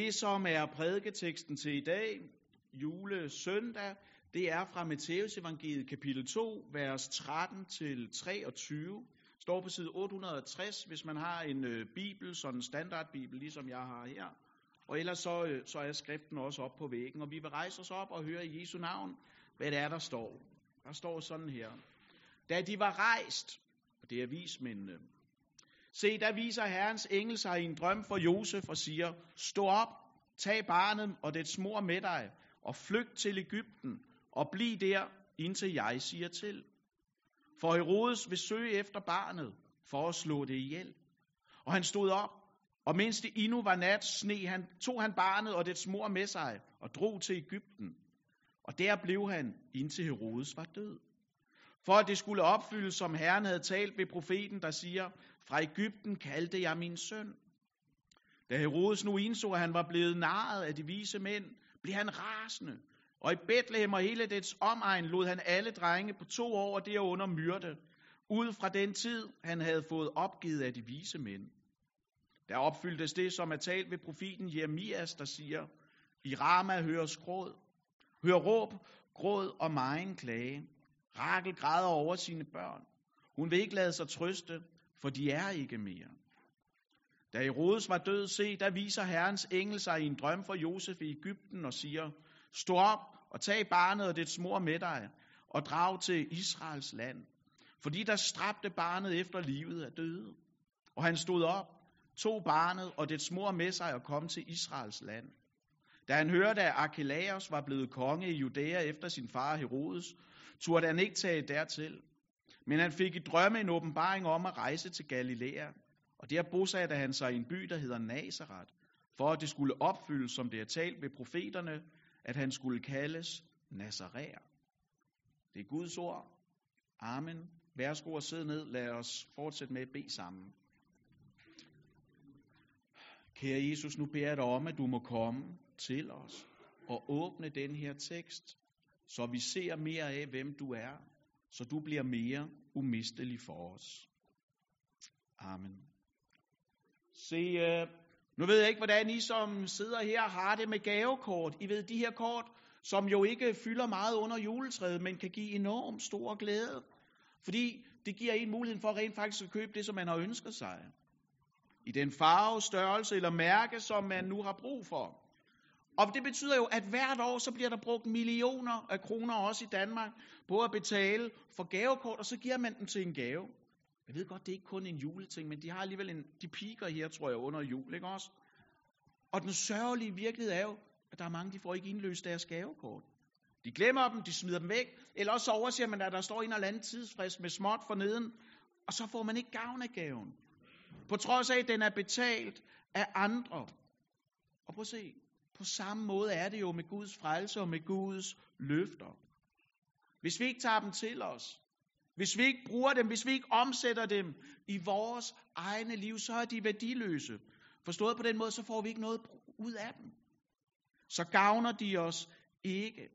Det, som er prædiketeksten til i dag, julesøndag, det er fra Matteus evangeliet kapitel 2, vers 13 til 23. Står på side 860, hvis man har en øh, bibel, sådan en standardbibel, ligesom jeg har her. Og ellers så, øh, så er skriften også op på væggen, og vi vil rejse os op og høre i Jesu navn, hvad det er, der står. Der står sådan her. Da de var rejst, og det er vismændene, Se, der viser Herrens engel sig i en drøm for Josef og siger, Stå op, tag barnet og dets mor med dig, og flygt til Ægypten, og bliv der, indtil jeg siger til. For Herodes vil søge efter barnet, for at slå det ihjel. Og han stod op, og mens det endnu var nat, sne han, tog han barnet og dets mor med sig, og drog til Ægypten. Og der blev han, indtil Herodes var død. For at det skulle opfyldes, som Herren havde talt ved profeten, der siger, fra Ægypten kaldte jeg min søn. Da Herodes nu indså, at han var blevet narret af de vise mænd, blev han rasende. Og i Bethlehem og hele dets omegn lod han alle drenge på to år og derunder myrde, ud fra den tid, han havde fået opgivet af de vise mænd. Der opfyldtes det, som er talt ved profeten Jeremias, der siger, i Rama høres gråd, hør råb, gråd og megen klage. Rakel græder over sine børn. Hun vil ikke lade sig trøste, for de er ikke mere. Da Herodes var død, se, der viser Herrens engel sig i en drøm for Josef i Ægypten og siger, Stå op og tag barnet og dets mor med dig, og drag til Israels land. Fordi der stræbte barnet efter livet af døde. Og han stod op, tog barnet og dets mor med sig og kom til Israels land. Da han hørte, at Archelaus var blevet konge i Judæa efter sin far Herodes, turde han ikke tage dertil. Men han fik i drømme en åbenbaring om at rejse til Galilea, og der bosatte han sig i en by, der hedder Nazareth, for at det skulle opfyldes, som det er talt ved profeterne, at han skulle kaldes Nazaræer. Det er Guds ord. Amen. Værsgo og sidde ned. Lad os fortsætte med at bede sammen. Kære Jesus, nu beder jeg dig om, at du må komme til os og åbne den her tekst, så vi ser mere af, hvem du er, så du bliver mere umistelig for os. Amen. Se, øh, nu ved jeg ikke, hvordan I som sidder her har det med gavekort. I ved, de her kort, som jo ikke fylder meget under juletræet, men kan give enormt stor glæde. Fordi det giver en muligheden for rent faktisk at købe det, som man har ønsket sig. I den farve, størrelse eller mærke, som man nu har brug for. Og det betyder jo, at hvert år så bliver der brugt millioner af kroner også i Danmark på at betale for gavekort, og så giver man dem til en gave. Jeg ved godt, det er ikke kun en juleting, men de har alligevel en, de piker her, tror jeg, under jul, ikke også? Og den sørgelige virkelighed er jo, at der er mange, de får ikke indløst deres gavekort. De glemmer dem, de smider dem væk, eller også overser man, at der står en eller anden tidsfrist med småt for neden, og så får man ikke gavn af gaven. På trods af, at den er betalt af andre. Og prøv at se, på samme måde er det jo med Guds frelse og med Guds løfter. Hvis vi ikke tager dem til os, hvis vi ikke bruger dem, hvis vi ikke omsætter dem i vores egne liv, så er de værdiløse. Forstået på den måde, så får vi ikke noget ud af dem. Så gavner de os ikke.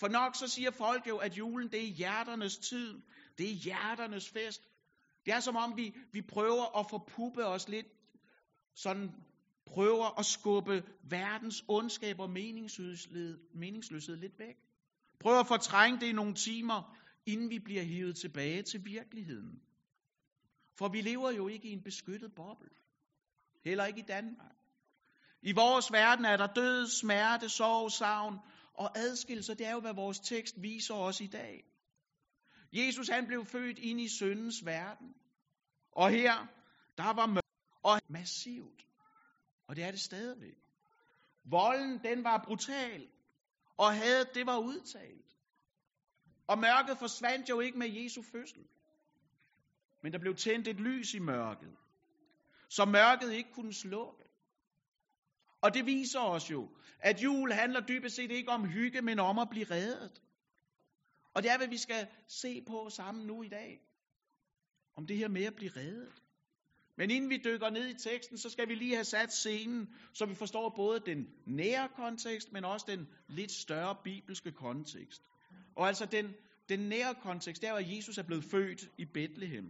For nok så siger folk jo, at julen det er hjerternes tid. Det er hjerternes fest. Det er som om vi, vi prøver at forpuppe os lidt sådan prøver at skubbe verdens ondskab og meningsløshed, meningsløshed lidt væk. Prøver at fortrænge det i nogle timer, inden vi bliver hivet tilbage til virkeligheden. For vi lever jo ikke i en beskyttet boble. Heller ikke i Danmark. I vores verden er der død, smerte, sorg, savn og adskillelse. Det er jo, hvad vores tekst viser os i dag. Jesus han blev født ind i syndens verden. Og her, der var mørkt og massivt. Og det er det stadigvæk. Volden, den var brutal. Og hadet, det var udtalt. Og mørket forsvandt jo ikke med Jesu fødsel. Men der blev tændt et lys i mørket. Så mørket ikke kunne slukke. Og det viser os jo, at jul handler dybest set ikke om hygge, men om at blive reddet. Og det er, hvad vi skal se på sammen nu i dag. Om det her med at blive reddet. Men inden vi dykker ned i teksten, så skal vi lige have sat scenen, så vi forstår både den nære kontekst, men også den lidt større bibelske kontekst. Og altså den, den nære kontekst, der hvor Jesus er blevet født i Bethlehem.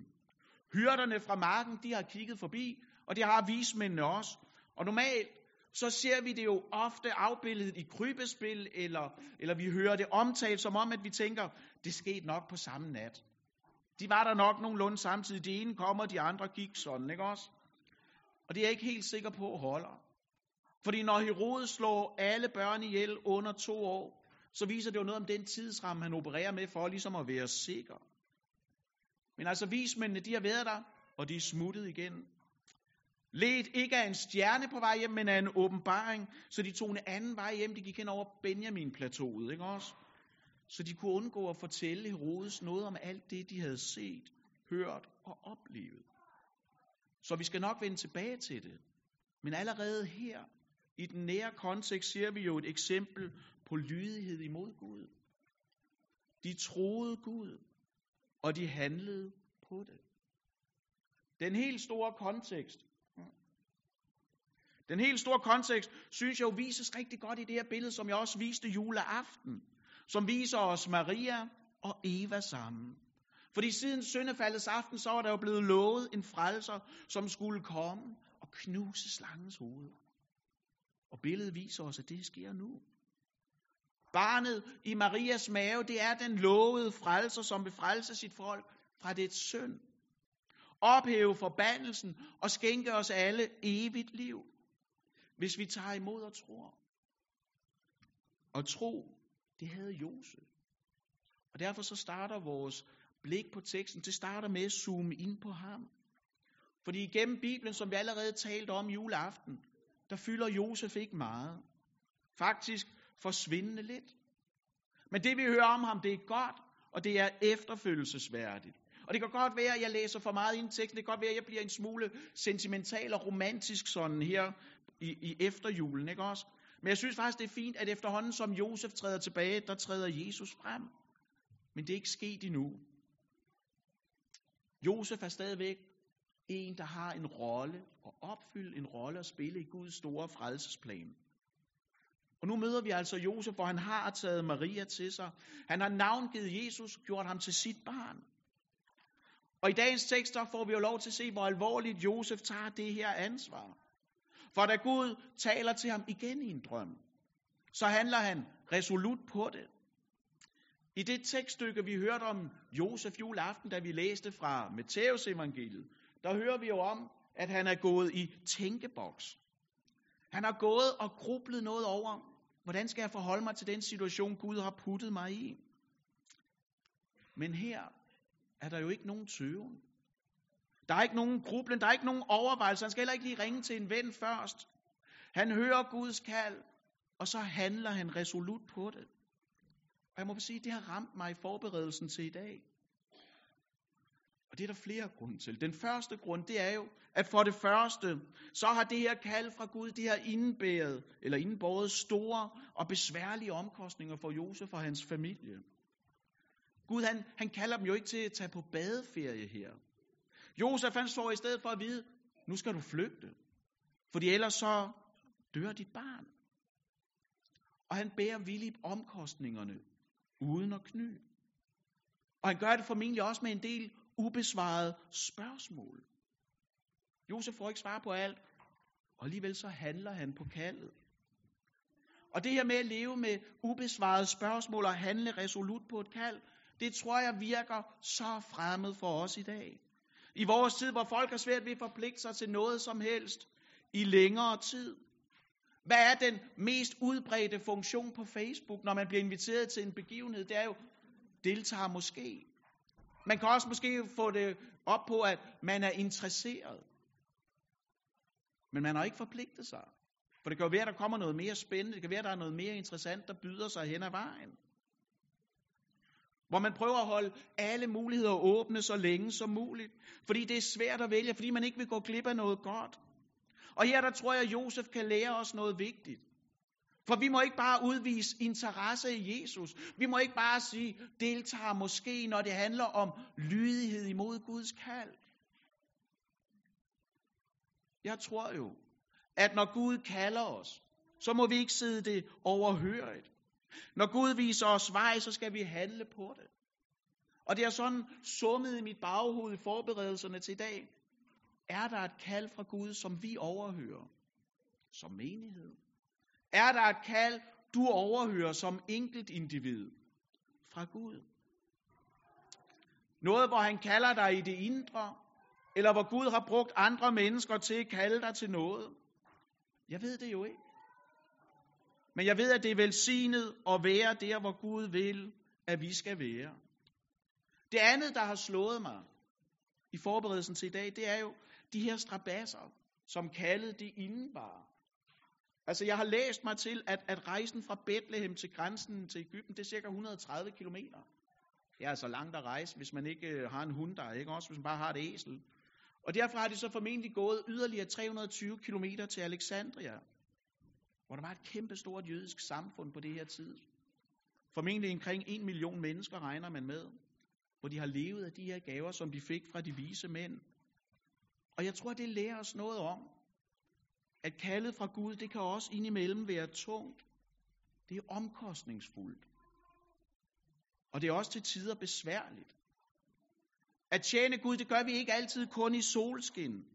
Hyrderne fra marken, de har kigget forbi, og det har vismændene også. Og normalt, så ser vi det jo ofte afbildet i krybespil, eller, eller vi hører det omtalt som om, at vi tænker, det skete nok på samme nat. De var der nok nogenlunde samtidig. De ene kommer, de andre gik sådan, ikke også? Og det er jeg ikke helt sikker på holder. Fordi når Herodes slår alle børn ihjel under to år, så viser det jo noget om den tidsramme, han opererer med for ligesom at være sikker. Men altså vismændene, de har været der, og de er smuttet igen. Let ikke af en stjerne på vej hjem, men af en åbenbaring, så de tog en anden vej hjem. De gik hen over Benjamin-plateauet, ikke også? Så de kunne undgå at fortælle Herodes noget om alt det, de havde set, hørt og oplevet. Så vi skal nok vende tilbage til det. Men allerede her, i den nære kontekst, ser vi jo et eksempel på lydighed imod Gud. De troede Gud, og de handlede på det. Den helt store kontekst, den helt store kontekst, synes jeg jo vises rigtig godt i det her billede, som jeg også viste juleaften, som viser os Maria og Eva sammen. Fordi siden syndefaldets aften, så var der jo blevet lovet en frelser, som skulle komme og knuse slangens hoved. Og billedet viser os, at det sker nu. Barnet i Marias mave, det er den lovede frelser, som vil frelse sit folk fra det synd. Ophæve forbandelsen og skænke os alle evigt liv, hvis vi tager imod og tror. Og tro, det havde Josef. Og derfor så starter vores blik på teksten, det starter med at zoome ind på ham. Fordi igennem Bibelen, som vi allerede talte om juleaften, der fylder Josef ikke meget. Faktisk forsvindende lidt. Men det vi hører om ham, det er godt, og det er efterfølgelsesværdigt. Og det kan godt være, at jeg læser for meget ind i teksten. Det kan godt være, at jeg bliver en smule sentimental og romantisk sådan her i, i efterjulen, ikke også? Men jeg synes faktisk, det er fint, at efterhånden som Josef træder tilbage, der træder Jesus frem. Men det er ikke sket endnu. Josef er stadigvæk en, der har en rolle og opfylde en rolle at spille i Guds store frelsesplan. Og nu møder vi altså Josef, hvor han har taget Maria til sig. Han har navngivet Jesus, gjort ham til sit barn. Og i dagens tekster får vi jo lov til at se, hvor alvorligt Josef tager det her ansvar. For da Gud taler til ham igen i en drøm, så handler han resolut på det. I det tekststykke, vi hørte om Josef juleaften, da vi læste fra Matteus evangeliet, der hører vi jo om, at han er gået i tænkeboks. Han har gået og grublet noget over, hvordan skal jeg forholde mig til den situation, Gud har puttet mig i. Men her er der jo ikke nogen tøven. Der er ikke nogen grublen, der er ikke nogen overvejelser. Han skal heller ikke lige ringe til en ven først. Han hører Guds kald, og så handler han resolut på det. Og jeg må sige, det har ramt mig i forberedelsen til i dag. Og det er der flere grunde til. Den første grund, det er jo, at for det første, så har det her kald fra Gud, det har indbæret, eller indbåret store og besværlige omkostninger for Josef og hans familie. Gud, han, han kalder dem jo ikke til at tage på badeferie her. Josef, han står i stedet for at vide, nu skal du flygte. Fordi ellers så dør dit barn. Og han bærer villigt omkostningerne uden at kny. Og han gør det formentlig også med en del ubesvarede spørgsmål. Josef får ikke svar på alt, og alligevel så handler han på kaldet. Og det her med at leve med ubesvarede spørgsmål og handle resolut på et kald, det tror jeg virker så fremmed for os i dag. I vores tid, hvor folk har svært ved at forpligte sig til noget som helst i længere tid. Hvad er den mest udbredte funktion på Facebook, når man bliver inviteret til en begivenhed? Det er jo, deltager måske. Man kan også måske få det op på, at man er interesseret. Men man har ikke forpligtet sig. For det kan jo være, at der kommer noget mere spændende. Det kan være, at der er noget mere interessant, der byder sig hen ad vejen. Hvor man prøver at holde alle muligheder åbne så længe som muligt. Fordi det er svært at vælge, fordi man ikke vil gå glip af noget godt. Og her der tror jeg, at Josef kan lære os noget vigtigt. For vi må ikke bare udvise interesse i Jesus. Vi må ikke bare sige, deltager måske, når det handler om lydighed imod Guds kald. Jeg tror jo, at når Gud kalder os, så må vi ikke sidde det overhørigt. Når Gud viser os vej, så skal vi handle på det. Og det er sådan summet i mit baghoved i forberedelserne til i dag. Er der et kald fra Gud, som vi overhører? som menighed? Er der et kald, du overhører som enkelt individ fra Gud? Noget, hvor han kalder dig i det indre, eller hvor Gud har brugt andre mennesker til at kalde dig til noget? Jeg ved det jo ikke. Men jeg ved, at det er velsignet at være der, hvor Gud vil, at vi skal være. Det andet, der har slået mig i forberedelsen til i dag, det er jo de her strabasser, som kaldet det indenbar. Altså, jeg har læst mig til, at, at rejsen fra Bethlehem til grænsen til Ægypten, det er cirka 130 kilometer. Det er altså langt at rejse, hvis man ikke øh, har en hund der, ikke også, hvis man bare har et æsel. Og derfra har de så formentlig gået yderligere 320 km til Alexandria, hvor der var et kæmpe stort jødisk samfund på det her tid. Formentlig omkring en million mennesker regner man med, hvor de har levet af de her gaver, som de fik fra de vise mænd. Og jeg tror, det lærer os noget om, at kaldet fra Gud, det kan også indimellem være tungt. Det er omkostningsfuldt. Og det er også til tider besværligt. At tjene Gud, det gør vi ikke altid kun i solskin.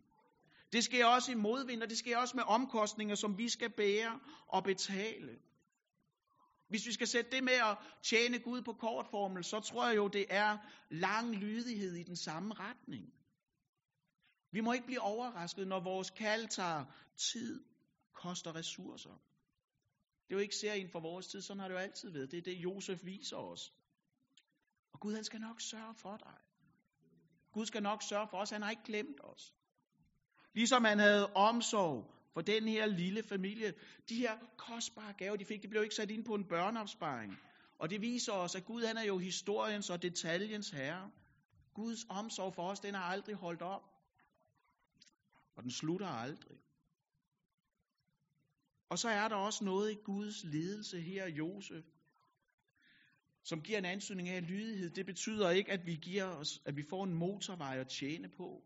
Det sker også i modvind, og det sker også med omkostninger, som vi skal bære og betale. Hvis vi skal sætte det med at tjene Gud på kortformel, så tror jeg jo, det er lang lydighed i den samme retning. Vi må ikke blive overrasket, når vores kald tager tid, koster ressourcer. Det er jo ikke serien for vores tid, sådan har det jo altid været. Det er det, Josef viser os. Og Gud, han skal nok sørge for dig. Gud skal nok sørge for os. Han har ikke glemt os. Ligesom han havde omsorg for den her lille familie. De her kostbare gaver, de fik, de blev ikke sat ind på en børneopsparing. Og det viser os, at Gud han er jo historiens og detaljens herre. Guds omsorg for os, den har aldrig holdt op. Og den slutter aldrig. Og så er der også noget i Guds ledelse her, Josef, som giver en ansøgning af lydighed. Det betyder ikke, at vi, giver os, at vi får en motorvej at tjene på.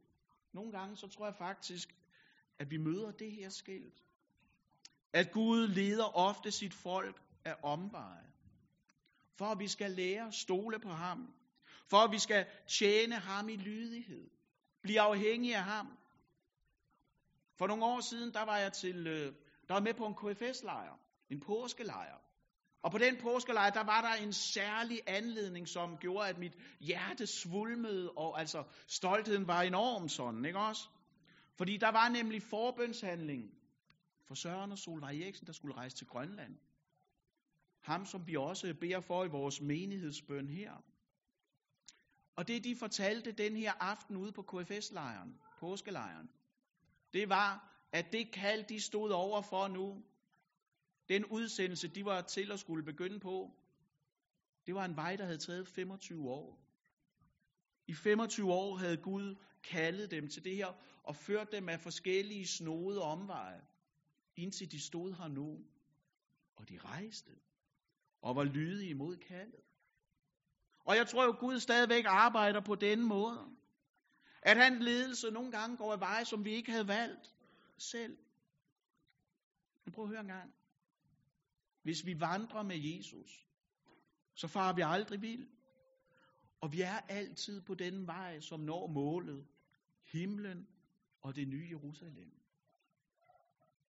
Nogle gange så tror jeg faktisk, at vi møder det her skilt. At Gud leder ofte sit folk af omveje. For at vi skal lære at stole på ham. For at vi skal tjene ham i lydighed. Blive afhængige af ham. For nogle år siden, der var jeg til, øh, der var med på en KFS-lejr. En påskelejr. Og på den påskelejr, der var der en særlig anledning, som gjorde, at mit hjerte svulmede, og altså stoltheden var enorm sådan, ikke også? Fordi der var nemlig forbønshandling for Søren og Solvej Eriksen, der skulle rejse til Grønland. Ham, som vi også beder for i vores menighedsbøn her. Og det, de fortalte den her aften ude på KFS-lejren, påskelejren, det var, at det kald, de stod over for nu, den udsendelse, de var til at skulle begynde på, det var en vej, der havde taget 25 år. I 25 år havde Gud kaldet dem til det her, og ført dem af forskellige snode omveje, indtil de stod her nu, og de rejste, og var lydige imod kaldet. Og jeg tror jo, Gud stadigvæk arbejder på den måde. At han ledelse nogle gange går af veje, som vi ikke havde valgt selv. Men prøv at høre en gang. Hvis vi vandrer med Jesus, så farer vi aldrig vild. Og vi er altid på den vej, som når målet. Himlen og det nye Jerusalem.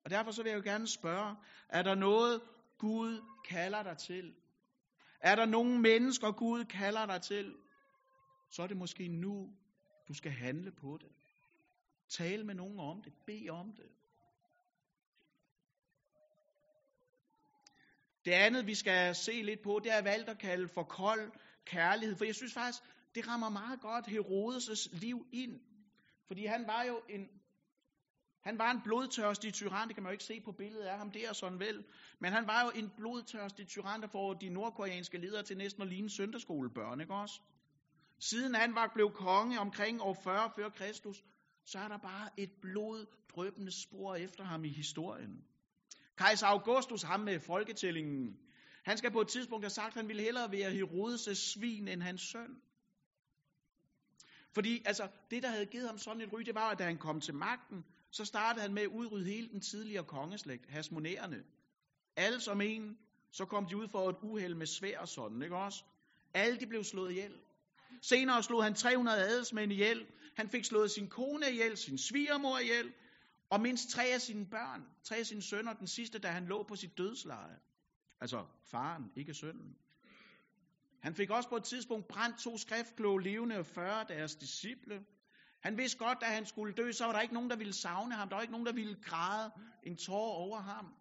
Og derfor så vil jeg jo gerne spørge, er der noget, Gud kalder dig til? Er der nogen mennesker, Gud kalder dig til? Så er det måske nu, du skal handle på det. Tal med nogen om det. Bed om det. Det andet, vi skal se lidt på, det er valgt at kalde for kold kærlighed. For jeg synes faktisk, det rammer meget godt Herodes' liv ind. Fordi han var jo en, han var en blodtørstig tyran, det kan man jo ikke se på billedet af ham der sådan vel. Men han var jo en blodtørstig tyran, der får de nordkoreanske ledere til næsten at ligne søndagsskolebørn, ikke også? Siden han var blevet konge omkring år 40 før Kristus, så er der bare et bloddrøbende spor efter ham i historien. Kejser Augustus, ham med folketællingen, han skal på et tidspunkt have sagt, at han ville hellere være Herodes' svin end hans søn. Fordi altså, det, der havde givet ham sådan et ry, det var, at da han kom til magten, så startede han med at udrydde hele den tidligere kongeslægt, hasmonerende. Alle som en, så kom de ud for et uheld med svær og sådan, ikke også? Alle de blev slået ihjel. Senere slog han 300 adelsmænd ihjel. Han fik slået sin kone ihjel, sin svigermor ihjel. Og mindst tre af sine børn, tre af sine sønner, den sidste, da han lå på sit dødsleje. Altså faren, ikke sønnen. Han fik også på et tidspunkt brændt to skriftkloge levende og 40 deres disciple. Han vidste godt, at han skulle dø, så var der ikke nogen, der ville savne ham. Der var ikke nogen, der ville græde en tår over ham.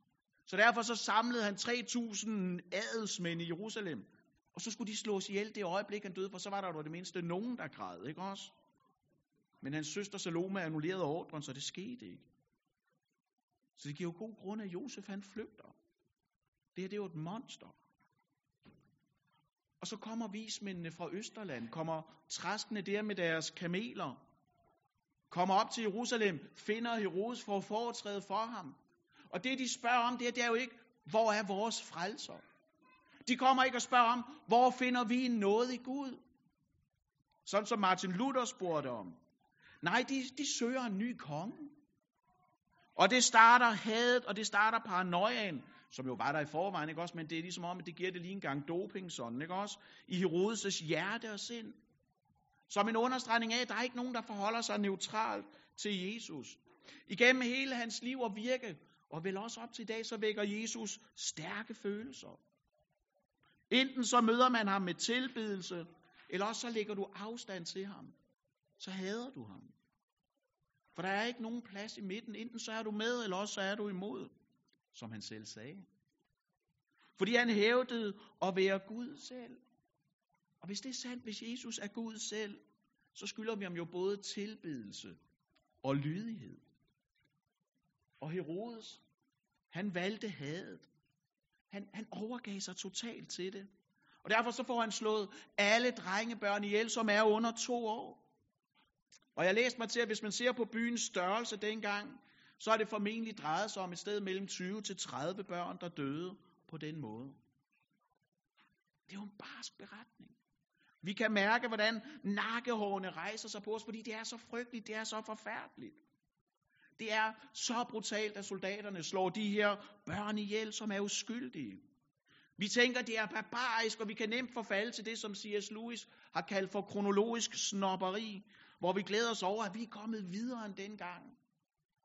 Så derfor så samlede han 3.000 adelsmænd i Jerusalem. Og så skulle de slås ihjel det øjeblik, han døde, for så var der jo det mindste nogen, der græd, ikke også? Men hans søster Salome annullerede ordren, så det skete ikke. Så det giver jo god grund, at Josef han flygter. Det her det er jo et monster. Og så kommer vismændene fra Østerland, kommer træskende der med deres kameler, kommer op til Jerusalem, finder Herodes for foretræde for ham. Og det, de spørger om, det er, det er jo ikke, hvor er vores frelser? De kommer ikke og spørger om, hvor finder vi noget i Gud? Sådan som Martin Luther spurgte om. Nej, de, de søger en ny konge. Og det starter hadet, og det starter paranoiaen, som jo var der i forvejen, ikke også? Men det er ligesom om, at det giver det lige en gang doping sådan, ikke også? I Herodes' hjerte og sind. Som en understregning af, at der er ikke nogen, der forholder sig neutralt til Jesus. Igennem hele hans liv og virke, og vel også op til i dag, så vækker Jesus stærke følelser. Enten så møder man ham med tilbedelse, eller også så lægger du afstand til ham. Så hader du ham. For der er ikke nogen plads i midten. Enten så er du med, eller også så er du imod, som han selv sagde. Fordi han hævdede at være Gud selv. Og hvis det er sandt, hvis Jesus er Gud selv, så skylder vi ham jo både tilbedelse og lydighed. Og Herodes, han valgte hadet. Han, han overgav sig totalt til det. Og derfor så får han slået alle drengebørn ihjel, som er under to år. Og jeg læste mig til, at hvis man ser på byens størrelse dengang, så er det formentlig drejet sig om et sted mellem 20 til 30 børn, der døde på den måde. Det er jo en barsk beretning. Vi kan mærke, hvordan nakkehårene rejser sig på os, fordi det er så frygteligt, det er så forfærdeligt. Det er så brutalt, at soldaterne slår de her børn ihjel, som er uskyldige. Vi tænker, det er barbarisk, og vi kan nemt forfalde til det, som C.S. Lewis har kaldt for kronologisk snopperi, hvor vi glæder os over, at vi er kommet videre end dengang.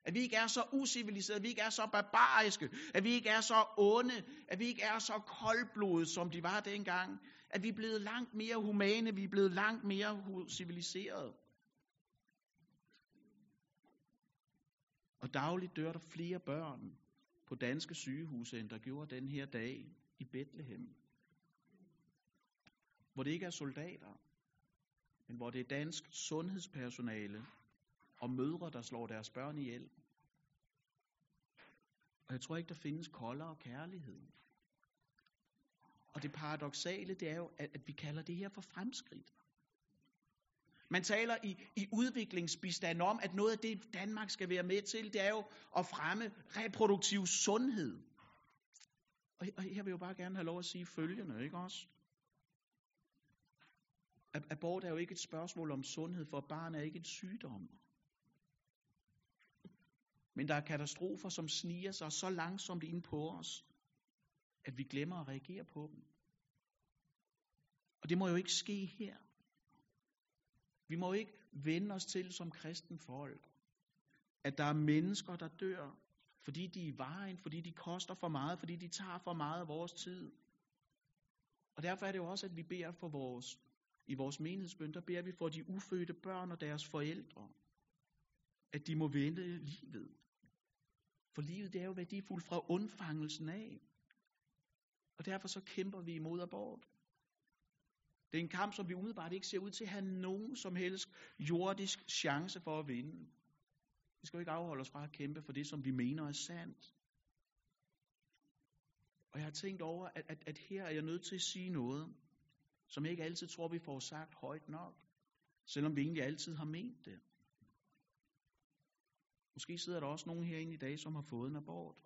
At vi ikke er så usiviliserede, at vi ikke er så barbariske, at vi ikke er så onde, at vi ikke er så koldblodede, som de var dengang. At vi er blevet langt mere humane, vi er blevet langt mere civiliserede. Og dagligt dør der flere børn på danske sygehuse, end der gjorde den her dag i Bethlehem. Hvor det ikke er soldater, men hvor det er dansk sundhedspersonale og mødre, der slår deres børn ihjel. Og jeg tror ikke, der findes koldere kærlighed. Og det paradoxale, det er jo, at, at vi kalder det her for fremskridt. Man taler i, i udviklingsbistand om, at noget af det, Danmark skal være med til, det er jo at fremme reproduktiv sundhed. Og, og her vil jeg jo bare gerne have lov at sige følgende, ikke også? Abort er jo ikke et spørgsmål om sundhed, for barn er ikke en sygdom. Men der er katastrofer, som sniger sig så langsomt ind på os, at vi glemmer at reagere på dem. Og det må jo ikke ske her. Vi må ikke vende os til som kristen folk, at der er mennesker, der dør, fordi de er i vejen, fordi de koster for meget, fordi de tager for meget af vores tid. Og derfor er det jo også, at vi beder for vores, i vores menighedsbøn, der beder vi for de ufødte børn og deres forældre, at de må vente livet. For livet det er jo værdifuldt fra undfangelsen af. Og derfor så kæmper vi imod abort. Det er en kamp, som vi umiddelbart ikke ser ud til at have nogen som helst jordisk chance for at vinde. Vi skal jo ikke afholde os fra at kæmpe for det, som vi mener er sandt. Og jeg har tænkt over, at, at, at her er jeg nødt til at sige noget, som jeg ikke altid tror, vi får sagt højt nok, selvom vi egentlig altid har ment det. Måske sidder der også nogen herinde i dag, som har fået en abort,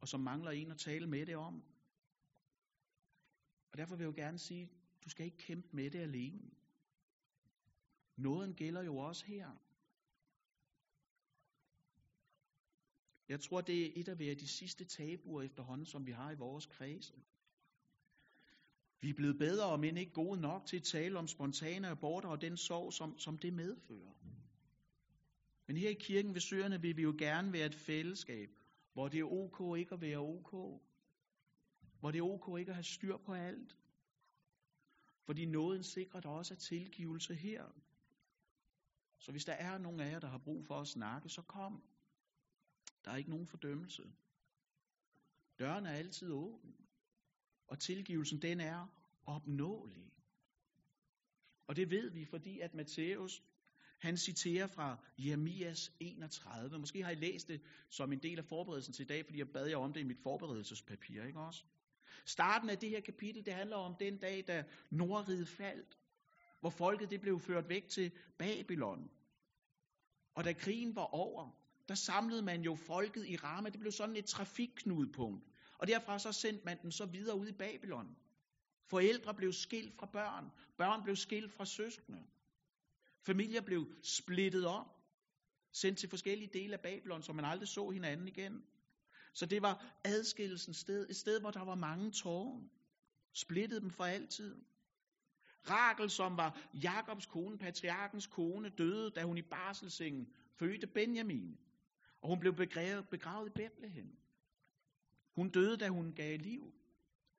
og som mangler en at tale med det om. Og derfor vil jeg jo gerne sige, du skal ikke kæmpe med det alene. Nåden gælder jo også her. Jeg tror, det er et af de sidste tabuer efterhånden, som vi har i vores kredse. Vi er blevet bedre, men ikke gode nok til at tale om spontane aborter og den sorg, som, som det medfører. Men her i kirken ved Søerne vil vi jo gerne være et fællesskab, hvor det er ok ikke at være ok. Hvor det er ok ikke at have styr på alt. Fordi nåden sikrer der også er tilgivelse her. Så hvis der er nogen af jer, der har brug for at snakke, så kom. Der er ikke nogen fordømmelse. Døren er altid åben. Og tilgivelsen, den er opnåelig. Og det ved vi, fordi at Matthæus, han citerer fra Jeremias 31. Måske har I læst det som en del af forberedelsen til i dag, fordi jeg bad jer om det i mit forberedelsespapir, ikke også? Starten af det her kapitel, det handler om den dag, da Nordriget faldt, hvor folket det blev ført væk til Babylon. Og da krigen var over, der samlede man jo folket i ramme. Det blev sådan et trafikknudepunkt. Og derfra så sendte man dem så videre ud i Babylon. Forældre blev skilt fra børn. Børn blev skilt fra søskende. Familier blev splittet op. Sendt til forskellige dele af Babylon, så man aldrig så hinanden igen. Så det var adskillelsens sted. Et sted, hvor der var mange tårer. Splittede dem for altid. Rakel, som var Jakobs kone, patriarkens kone, døde, da hun i barselsengen fødte Benjamin. Og hun blev begravet, begravet i Bethlehem. Hun døde, da hun gav liv.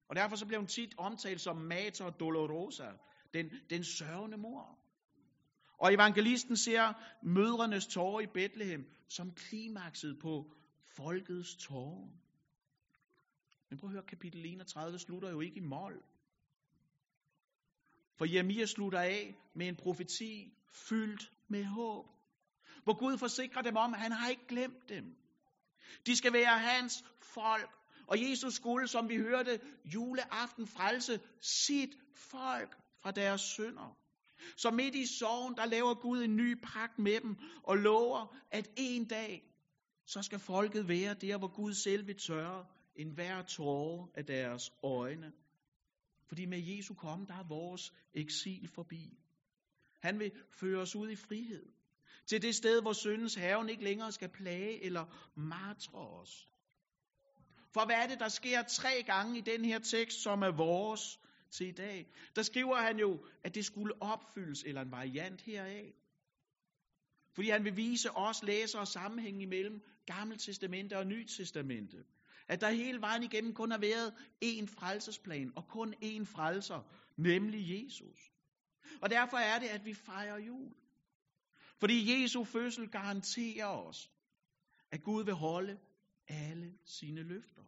Og derfor så blev hun tit omtalt som Mater Dolorosa, den, den sørgende mor. Og evangelisten ser mødrenes tårer i Bethlehem som klimakset på folkets tårer. Men prøv at høre, kapitel 31 slutter jo ikke i mål. For Jeremia slutter af med en profeti fyldt med håb. Hvor Gud forsikrer dem om, at han har ikke glemt dem. De skal være hans folk. Og Jesus skulle, som vi hørte, juleaften frelse sit folk fra deres synder. Så midt i sorgen, der laver Gud en ny pagt med dem og lover, at en dag, så skal folket være der, hvor Gud selv vil tørre en hver tårer af deres øjne. Fordi med Jesu komme, der er vores eksil forbi. Han vil føre os ud i frihed. Til det sted, hvor syndens haven ikke længere skal plage eller martre os. For hvad er det, der sker tre gange i den her tekst, som er vores til i dag? Der skriver han jo, at det skulle opfyldes, eller en variant heraf. Fordi han vil vise os læsere sammenhæng imellem Gamle Testamente og Nyt Testamente. At der hele vejen igennem kun har været én frelsesplan, og kun én frelser, nemlig Jesus. Og derfor er det, at vi fejrer jul. Fordi Jesu fødsel garanterer os, at Gud vil holde alle sine løfter.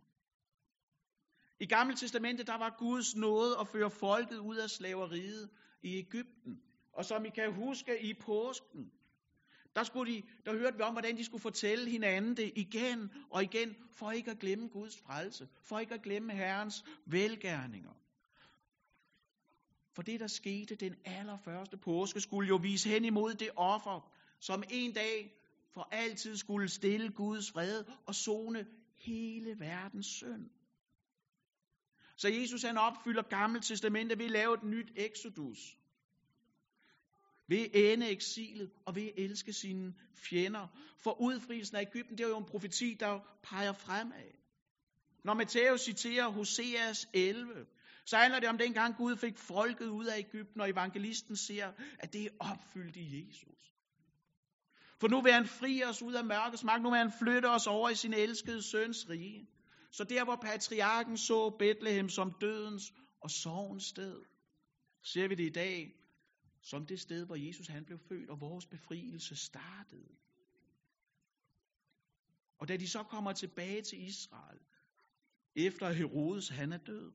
I Gamle Testamente, der var Guds nåde at føre folket ud af slaveriet i Ægypten. Og som I kan huske i påsken, der, skulle de, der hørte vi om, hvordan de skulle fortælle hinanden det igen og igen, for ikke at glemme Guds frelse, for ikke at glemme Herrens velgærninger. For det, der skete den allerførste påske, skulle jo vise hen imod det offer, som en dag for altid skulle stille Guds fred og zone hele verdens synd. Så Jesus han opfylder Gamle Testamentet ved at lave et nyt eksodus. Ved at ende eksilet og ved at elske sine fjender. For udfrielsen af Ægypten, det er jo en profeti, der peger fremad. Når Matthæus citerer Hoseas 11, så handler det om dengang Gud fik folket ud af Ægypten, og evangelisten ser, at det er opfyldt i Jesus. For nu vil han fri os ud af mørkets magt, nu vil han flytte os over i sin elskede søns rige. Så der, hvor patriarken så Bethlehem som dødens og sorgens sted, ser vi det i dag som det sted, hvor Jesus han blev født, og vores befrielse startede. Og da de så kommer tilbage til Israel, efter Herodes han er død,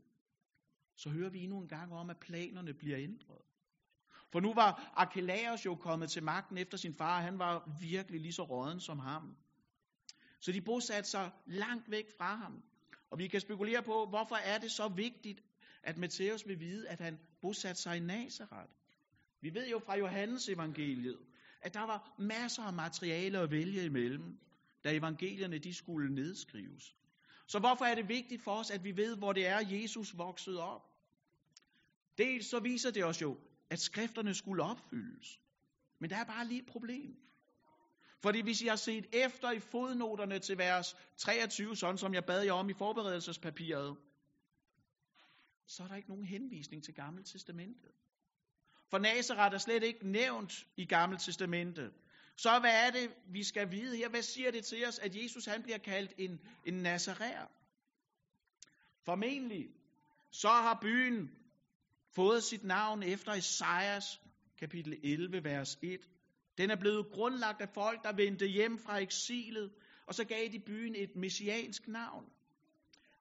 så hører vi endnu en gang om, at planerne bliver ændret. For nu var Archelaus jo kommet til magten efter sin far, og han var virkelig lige så råden som ham. Så de bosatte sig langt væk fra ham. Og vi kan spekulere på, hvorfor er det så vigtigt, at Matthæus vil vide, at han bosatte sig i Nazareth. Vi ved jo fra Johannes evangeliet, at der var masser af materiale at vælge imellem, da evangelierne de skulle nedskrives. Så hvorfor er det vigtigt for os, at vi ved, hvor det er, Jesus voksede op? Dels så viser det os jo, at skrifterne skulle opfyldes. Men der er bare lige et problem. Fordi hvis I har set efter i fodnoterne til vers 23, sådan som jeg bad jer om i forberedelsespapiret, så er der ikke nogen henvisning til Gamle Testamentet. For Nazareth er slet ikke nævnt i Gamle Testamentet. så hvad er det, vi skal vide her? Hvad siger det til os, at Jesus han bliver kaldt en, en Nazareer? Formentlig så har byen fået sit navn efter Esajas kapitel 11, vers 1. Den er blevet grundlagt af folk, der vendte hjem fra eksilet, og så gav de byen et messiansk navn.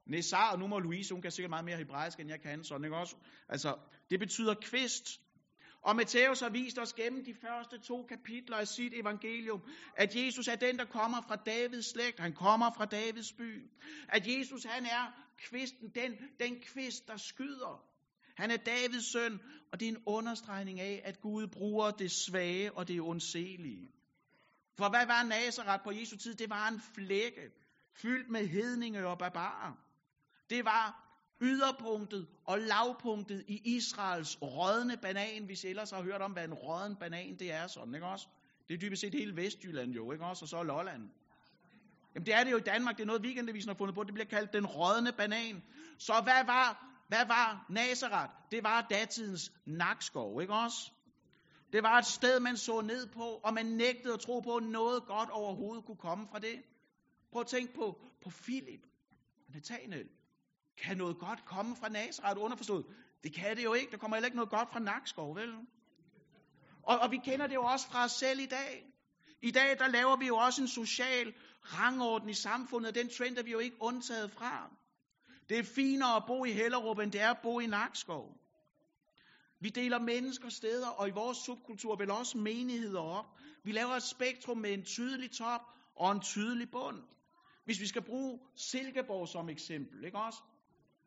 Nesar, og nu må Louise, hun kan sikkert meget mere hebraisk, end jeg kan, sådan ikke også? Altså, det betyder kvist. Og Matthæus har vist os gennem de første to kapitler af sit evangelium, at Jesus er den, der kommer fra Davids slægt. Han kommer fra Davids by. At Jesus, han er kvisten, den, den kvist, der skyder. Han er Davids søn, og det er en understregning af, at Gud bruger det svage og det ondselige. For hvad var Nazareth på Jesu tid? Det var en flække, fyldt med hedninge og barbarer. Det var yderpunktet og lavpunktet i Israels rådne banan, hvis I ellers har hørt om, hvad en rådden banan det er sådan, ikke også? Det er dybest set hele Vestjylland jo, ikke også? Og så Lolland. Jamen det er det jo i Danmark, det er noget weekendavisen har fundet på, det bliver kaldt den rådne banan. Så hvad var, hvad var Nazareth? Det var datidens nakskov, ikke også? Det var et sted, man så ned på, og man nægtede at tro på, at noget godt overhovedet kunne komme fra det. Prøv at tænke på, på Philip og Nathaniel. Kan noget godt komme fra Nazareth underforstået? Det kan det jo ikke. Der kommer heller ikke noget godt fra Nakskov, vel? Og, og vi kender det jo også fra os selv i dag. I dag, der laver vi jo også en social rangorden i samfundet, og den trend er vi jo ikke undtaget fra. Det er finere at bo i Hellerup, end det er at bo i Nakskov. Vi deler mennesker steder, og i vores subkultur vel også menigheder op. Vi laver et spektrum med en tydelig top og en tydelig bund. Hvis vi skal bruge Silkeborg som eksempel, ikke også?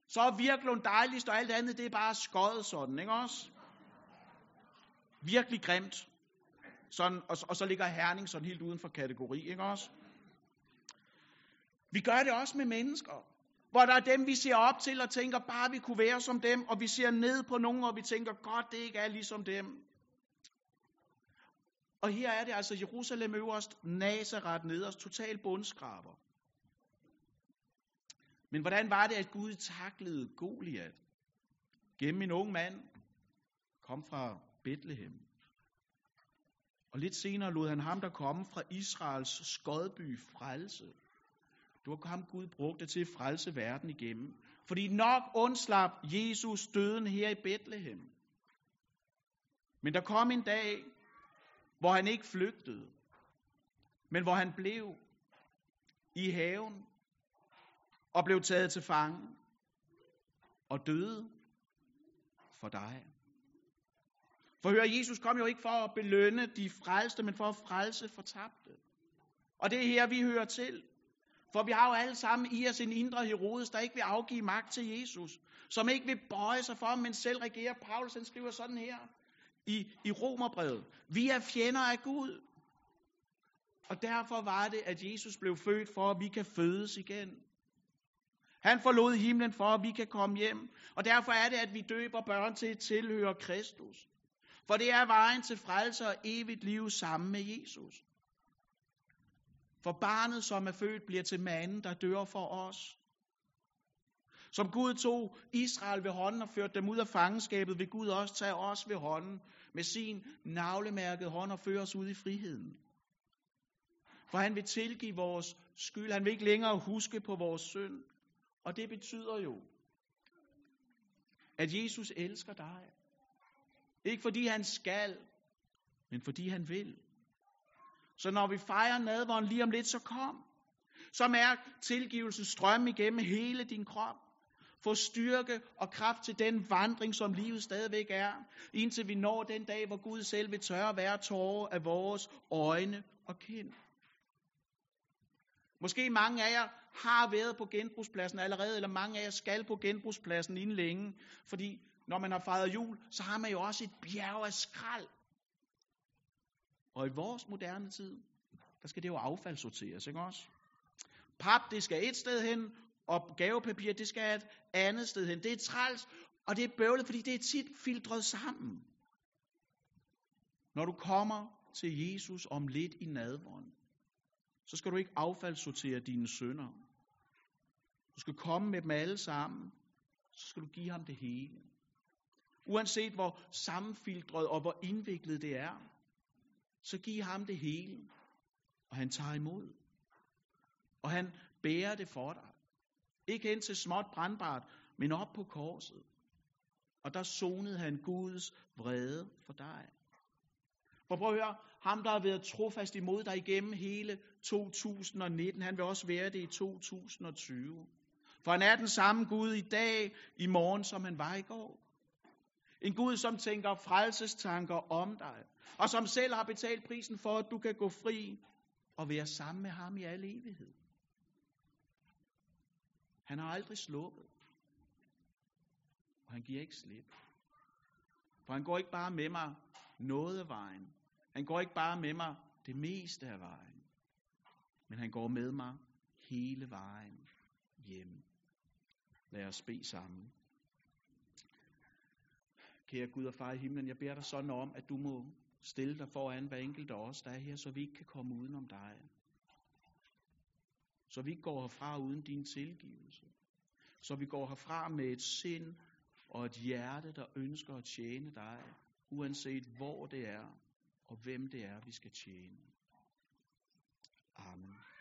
Så er Virklund dejligst, og alt andet, det er bare skøjet sådan, ikke også? Virkelig grimt. Sådan, og, og så ligger Herning sådan helt uden for kategori, ikke også? Vi gør det også med mennesker. Hvor der er dem, vi ser op til og tænker, bare vi kunne være som dem, og vi ser ned på nogen, og vi tænker, godt, det ikke er ligesom dem. Og her er det altså Jerusalem øverst, Nazareth nederst, total bundskraber. Men hvordan var det, at Gud taklede Goliat? Gennem en ung mand, kom fra Bethlehem. Og lidt senere lod han ham, der komme fra Israels skodby, frelse. Det var ham, Gud brugte til at frelse verden igennem. Fordi nok undslap Jesus døden her i Bethlehem. Men der kom en dag, hvor han ikke flygtede, men hvor han blev i haven og blev taget til fange og døde for dig. For hør, Jesus kom jo ikke for at belønne de frelste, men for at frelse fortabte. Og det er her, vi hører til. For vi har jo alle sammen i os en indre Herodes, der ikke vil afgive magt til Jesus. Som ikke vil bøje sig for ham, men selv regerer. Paulus han skriver sådan her i, i Romerbrevet. Vi er fjender af Gud. Og derfor var det, at Jesus blev født for, at vi kan fødes igen. Han forlod himlen for, at vi kan komme hjem. Og derfor er det, at vi døber børn til at tilhøre Kristus. For det er vejen til frelse og evigt liv sammen med Jesus. For barnet, som er født, bliver til manden, der dør for os. Som Gud tog Israel ved hånden og førte dem ud af fangenskabet, vil Gud også tage os ved hånden med sin navlemærkede hånd og føre os ud i friheden. For han vil tilgive vores skyld. Han vil ikke længere huske på vores synd. Og det betyder jo, at Jesus elsker dig. Ikke fordi han skal, men fordi han vil. Så når vi fejrer nadvåren lige om lidt, så kom. Så mærk tilgivelsen strømme igennem hele din krop. Få styrke og kraft til den vandring, som livet stadigvæk er, indtil vi når den dag, hvor Gud selv vil tørre hver tårer af vores øjne og kind. Måske mange af jer har været på genbrugspladsen allerede, eller mange af jer skal på genbrugspladsen inden længe, fordi når man har fejret jul, så har man jo også et bjerg af skrald. Og i vores moderne tid, der skal det jo affaldssorteres, ikke også? Pap, det skal et sted hen, og gavepapir, det skal et andet sted hen. Det er træls, og det er bøvlet, fordi det er tit filtreret sammen. Når du kommer til Jesus om lidt i nadvånd, så skal du ikke affaldssortere dine sønder. Du skal komme med dem alle sammen, så skal du give ham det hele. Uanset hvor sammenfiltret og hvor indviklet det er så giv ham det hele, og han tager imod. Og han bærer det for dig. Ikke hen til småt brandbart, men op på korset. Og der sonede han Guds vrede for dig. For prøv at høre, ham der har været trofast imod dig igennem hele 2019, han vil også være det i 2020. For han er den samme Gud i dag, i morgen, som han var i går. En Gud, som tænker frelsestanker om dig, og som selv har betalt prisen for, at du kan gå fri og være sammen med ham i al evighed. Han har aldrig sluppet. Og han giver ikke slip. For han går ikke bare med mig noget af vejen. Han går ikke bare med mig det meste af vejen. Men han går med mig hele vejen hjem. Lad os bede sammen. Kære Gud og far i himlen, jeg beder dig sådan om, at du må stille dig foran hver enkelt af os, der er her, så vi ikke kan komme udenom dig. Så vi ikke går herfra uden din tilgivelse. Så vi går herfra med et sind og et hjerte, der ønsker at tjene dig, uanset hvor det er og hvem det er, vi skal tjene. Amen.